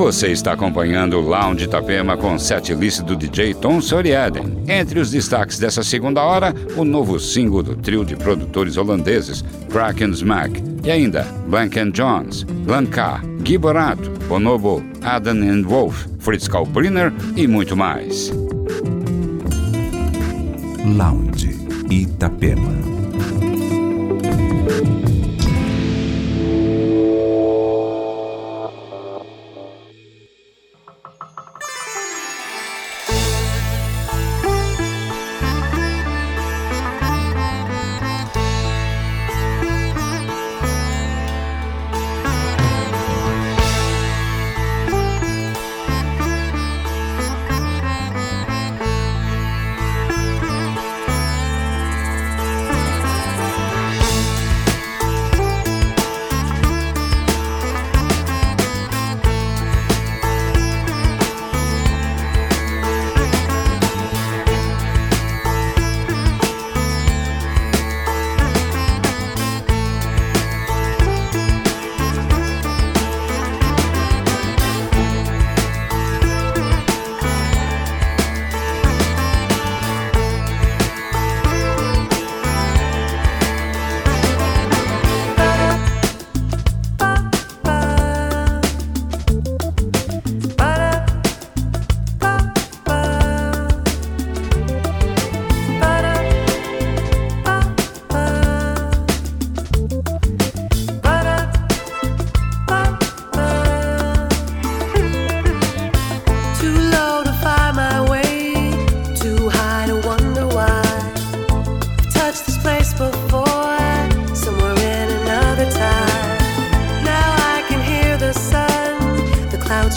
Você está acompanhando o Lounge Itapema com set list do DJ Tom Soriaden. Entre os destaques dessa segunda hora, o novo single do trio de produtores holandeses Kraken Smack e ainda Blank Jones, Glenn Carr, Gui Borato, Bonobo, Adam and Wolf, Fritz Kalbriner e muito mais. Lounge Itapema.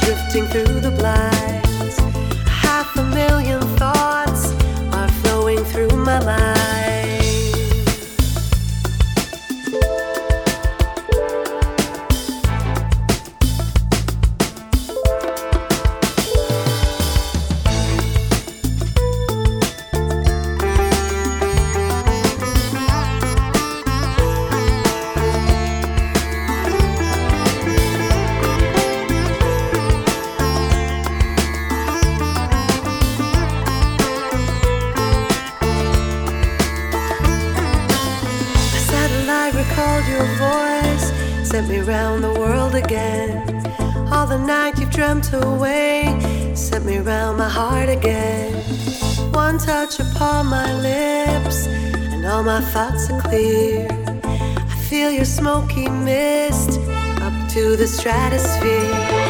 drifting through the black. Smoky mist up to the stratosphere.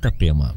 Itapema.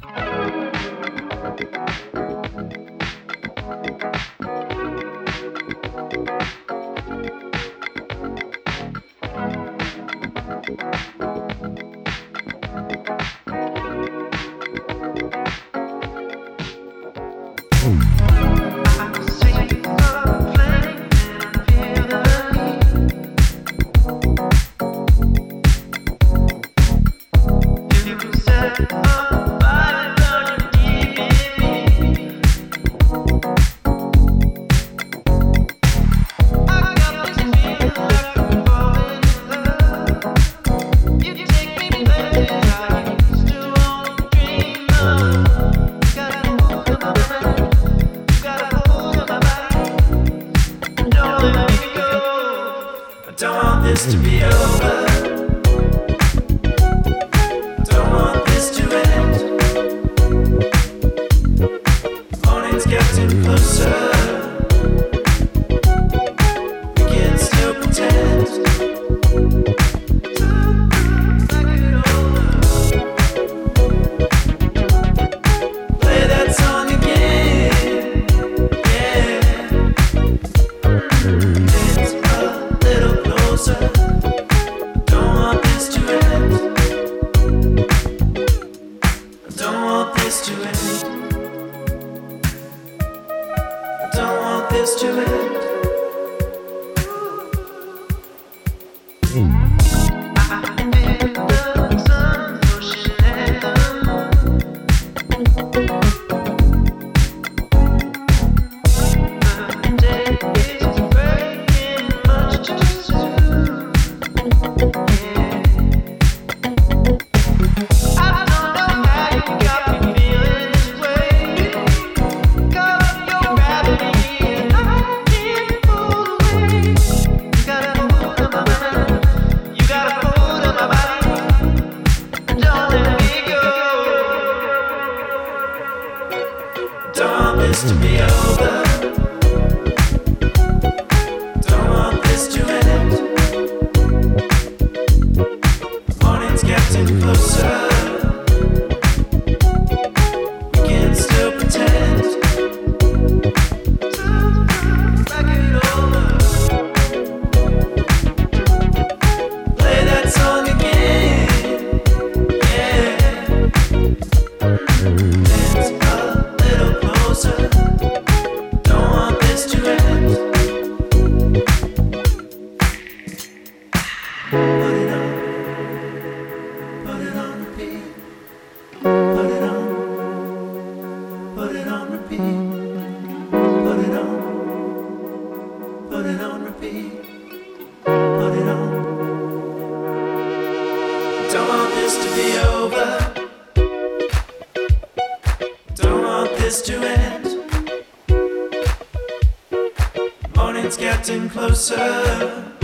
closer.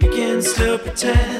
We can still pretend.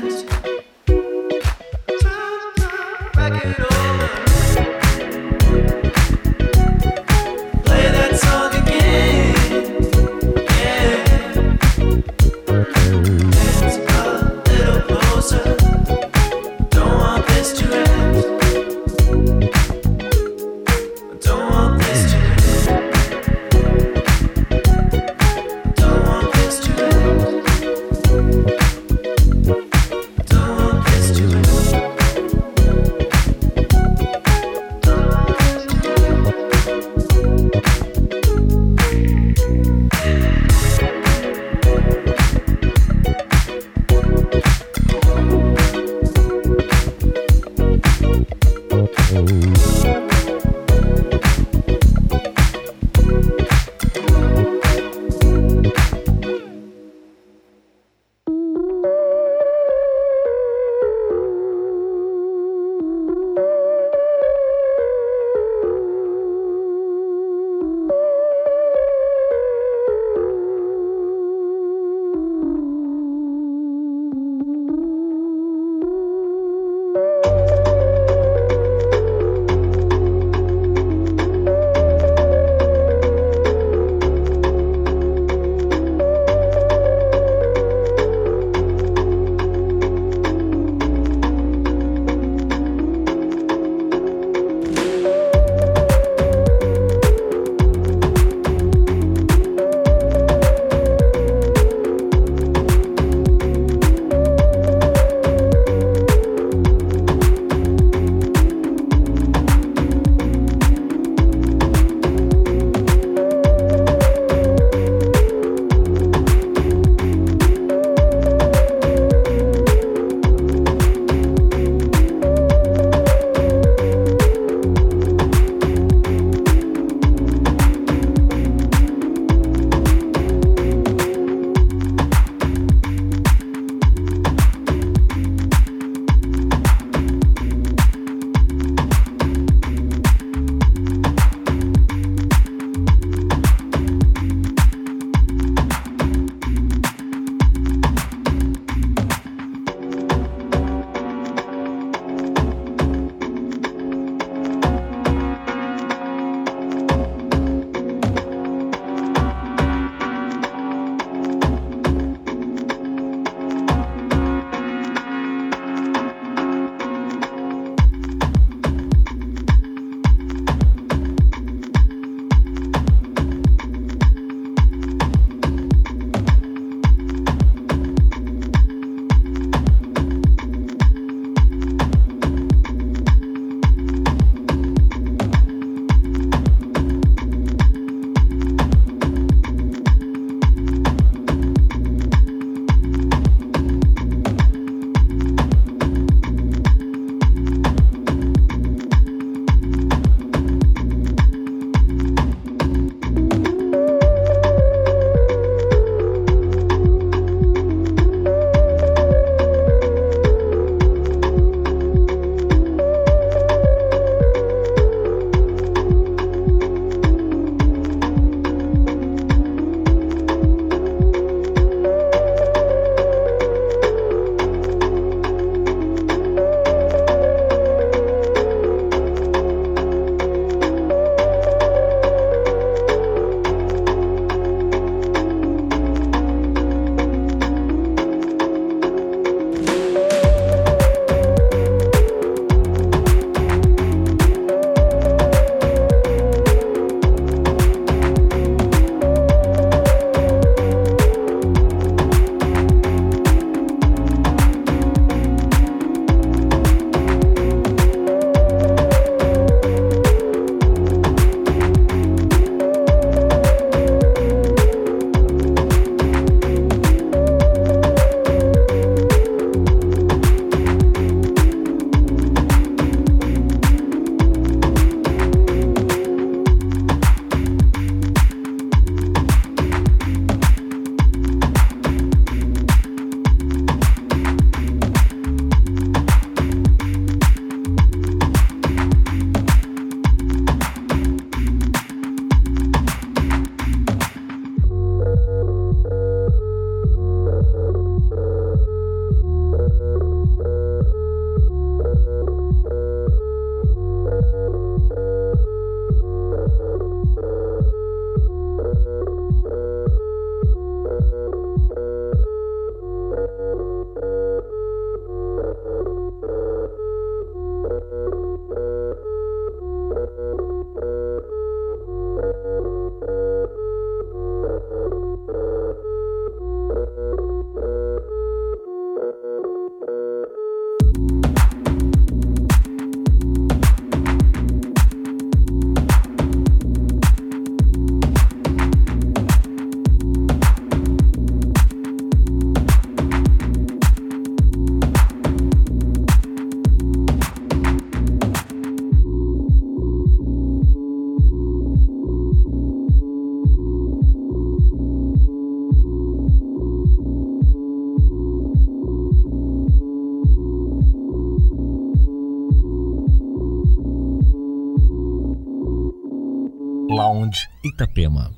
Itapema.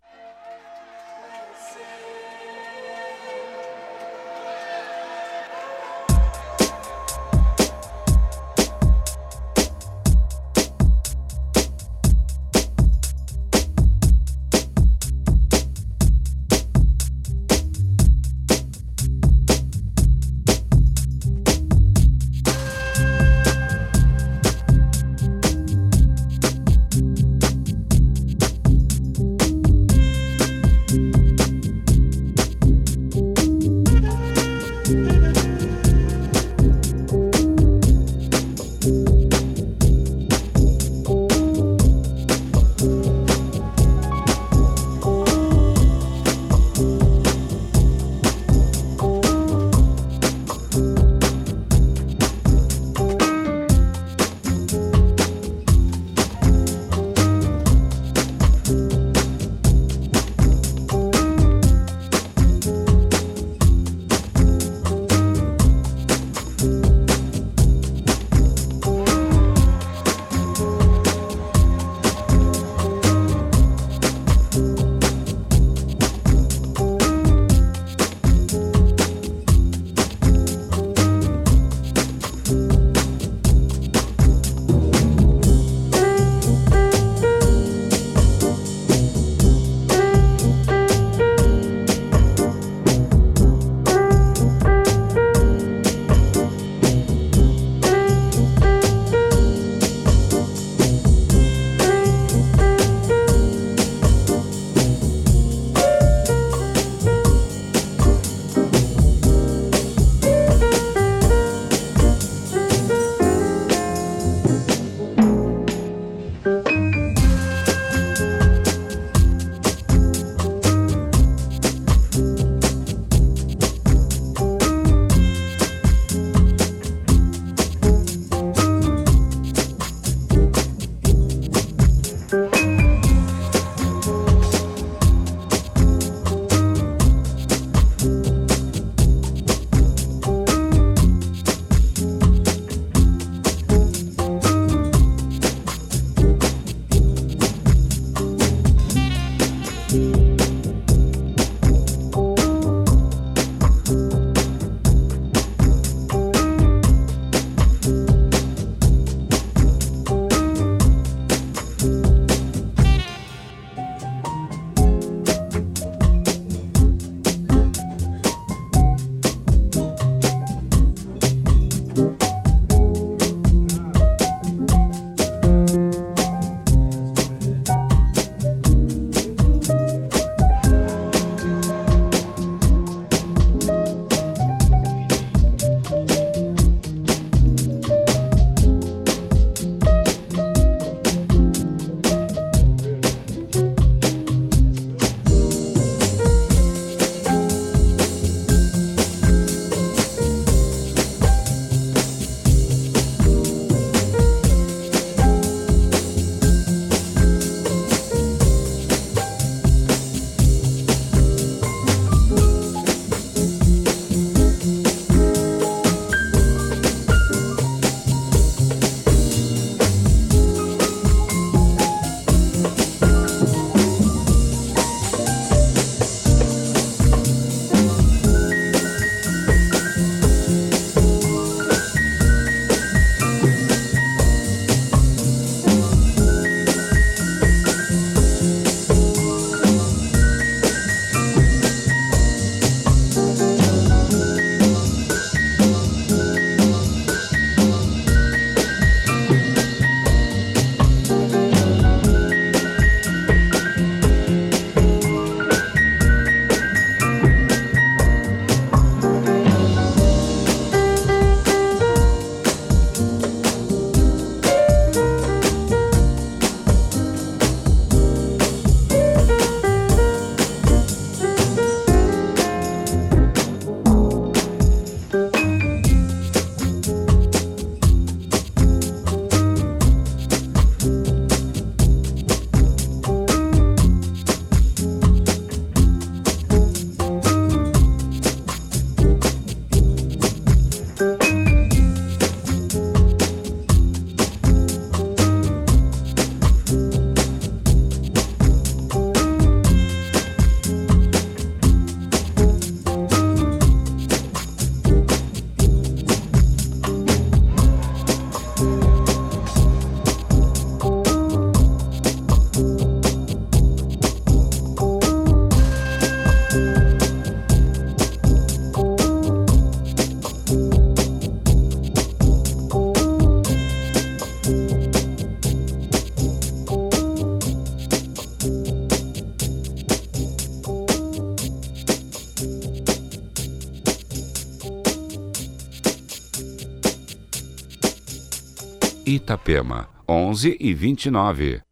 Itapema, 11 e 29.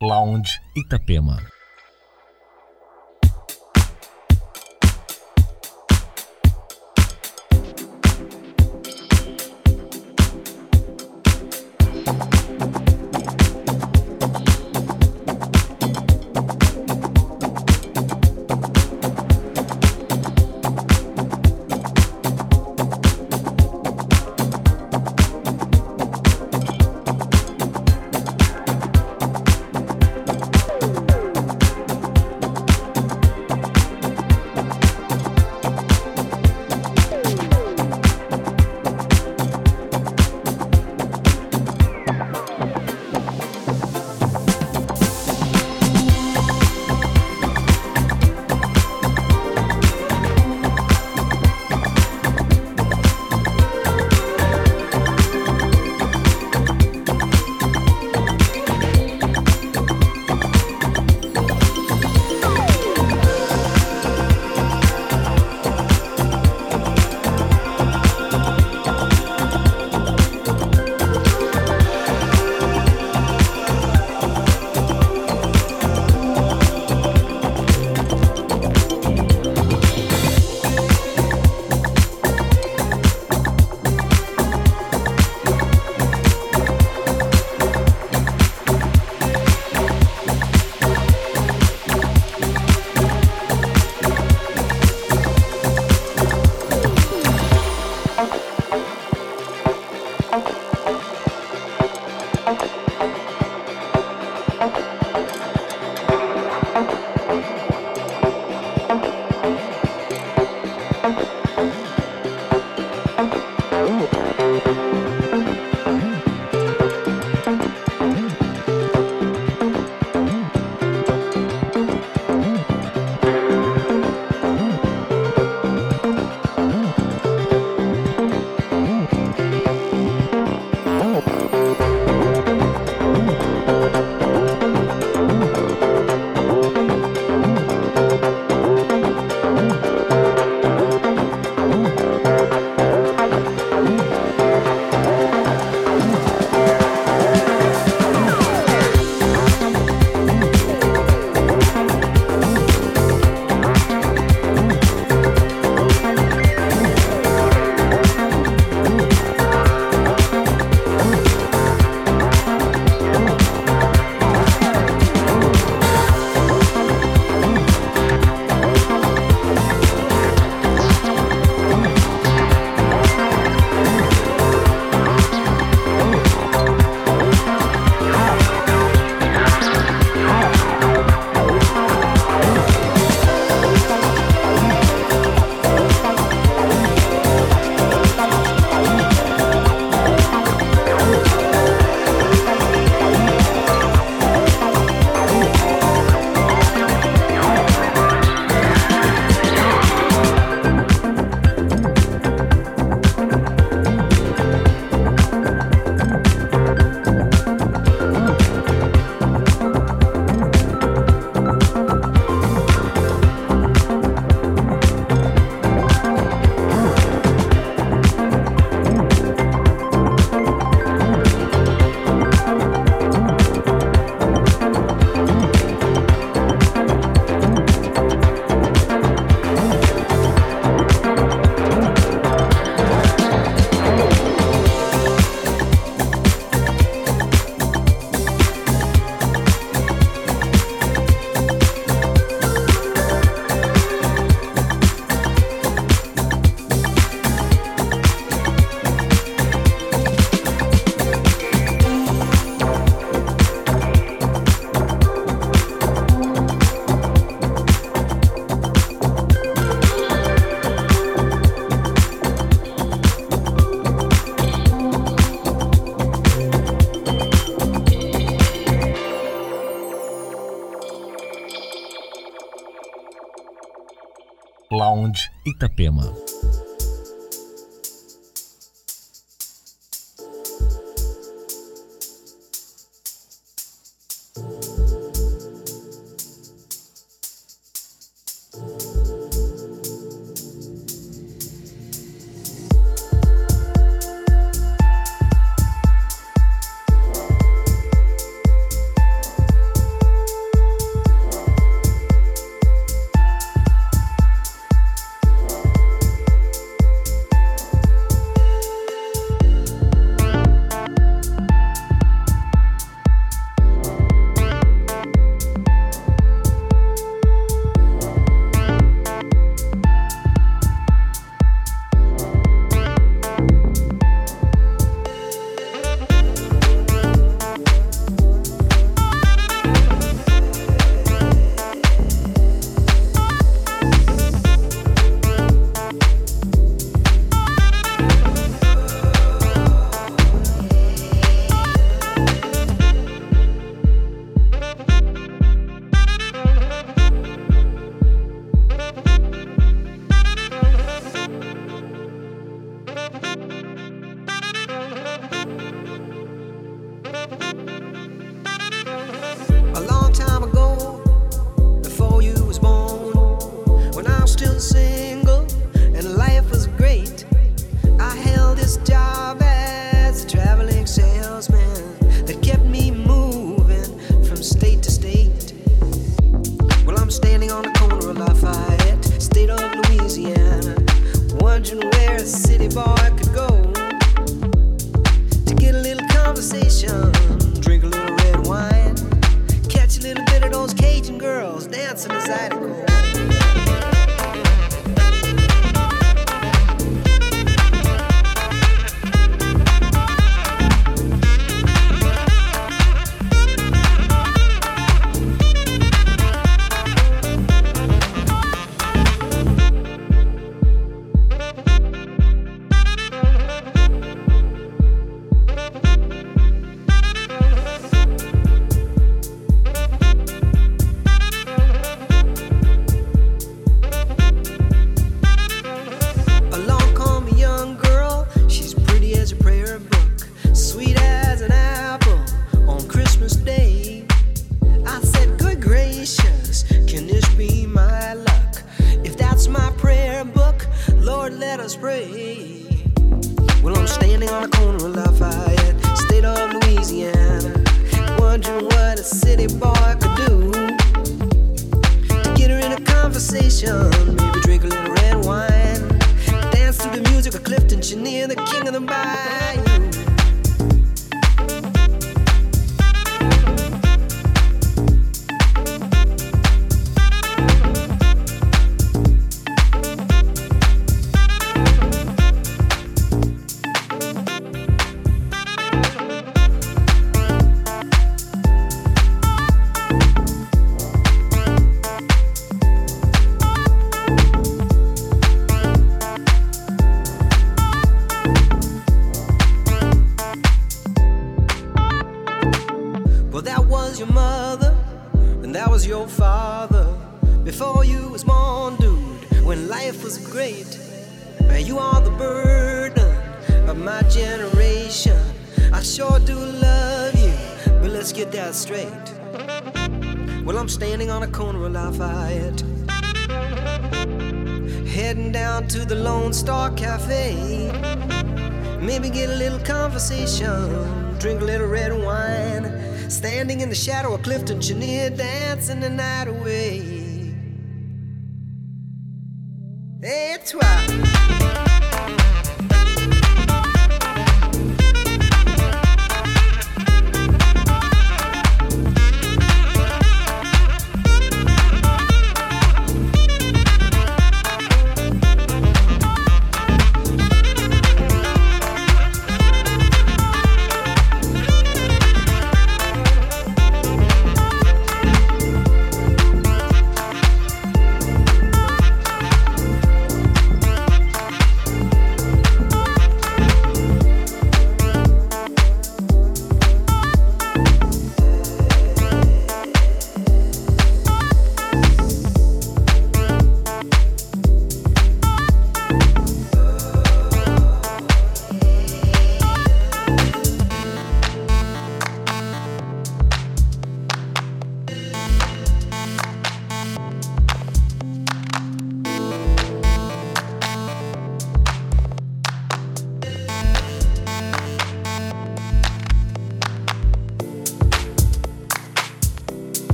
Lounge Itapema. Itapema. this job. Your mother, and that was your father. Before you was born, dude, when life was great. You are the burden of my generation. I sure do love you, but let's get that straight. Well, I'm standing on a corner of Lafayette, heading down to the Lone Star Cafe. Maybe get a little conversation, drink a little red wine. Standing in the shadow of Clifton Chenier, dancing the night away.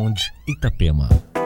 Lounge Itapema.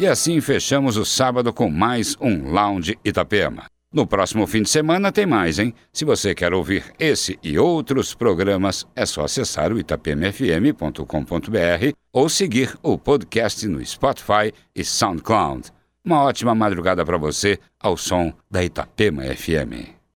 E assim fechamos o sábado com mais um Lounge Itapema. No próximo fim de semana tem mais, hein? Se você quer ouvir esse e outros programas, é só acessar o itapemfm.com.br ou seguir o podcast no Spotify e SoundCloud. Uma ótima madrugada para você ao som da Itapema FM.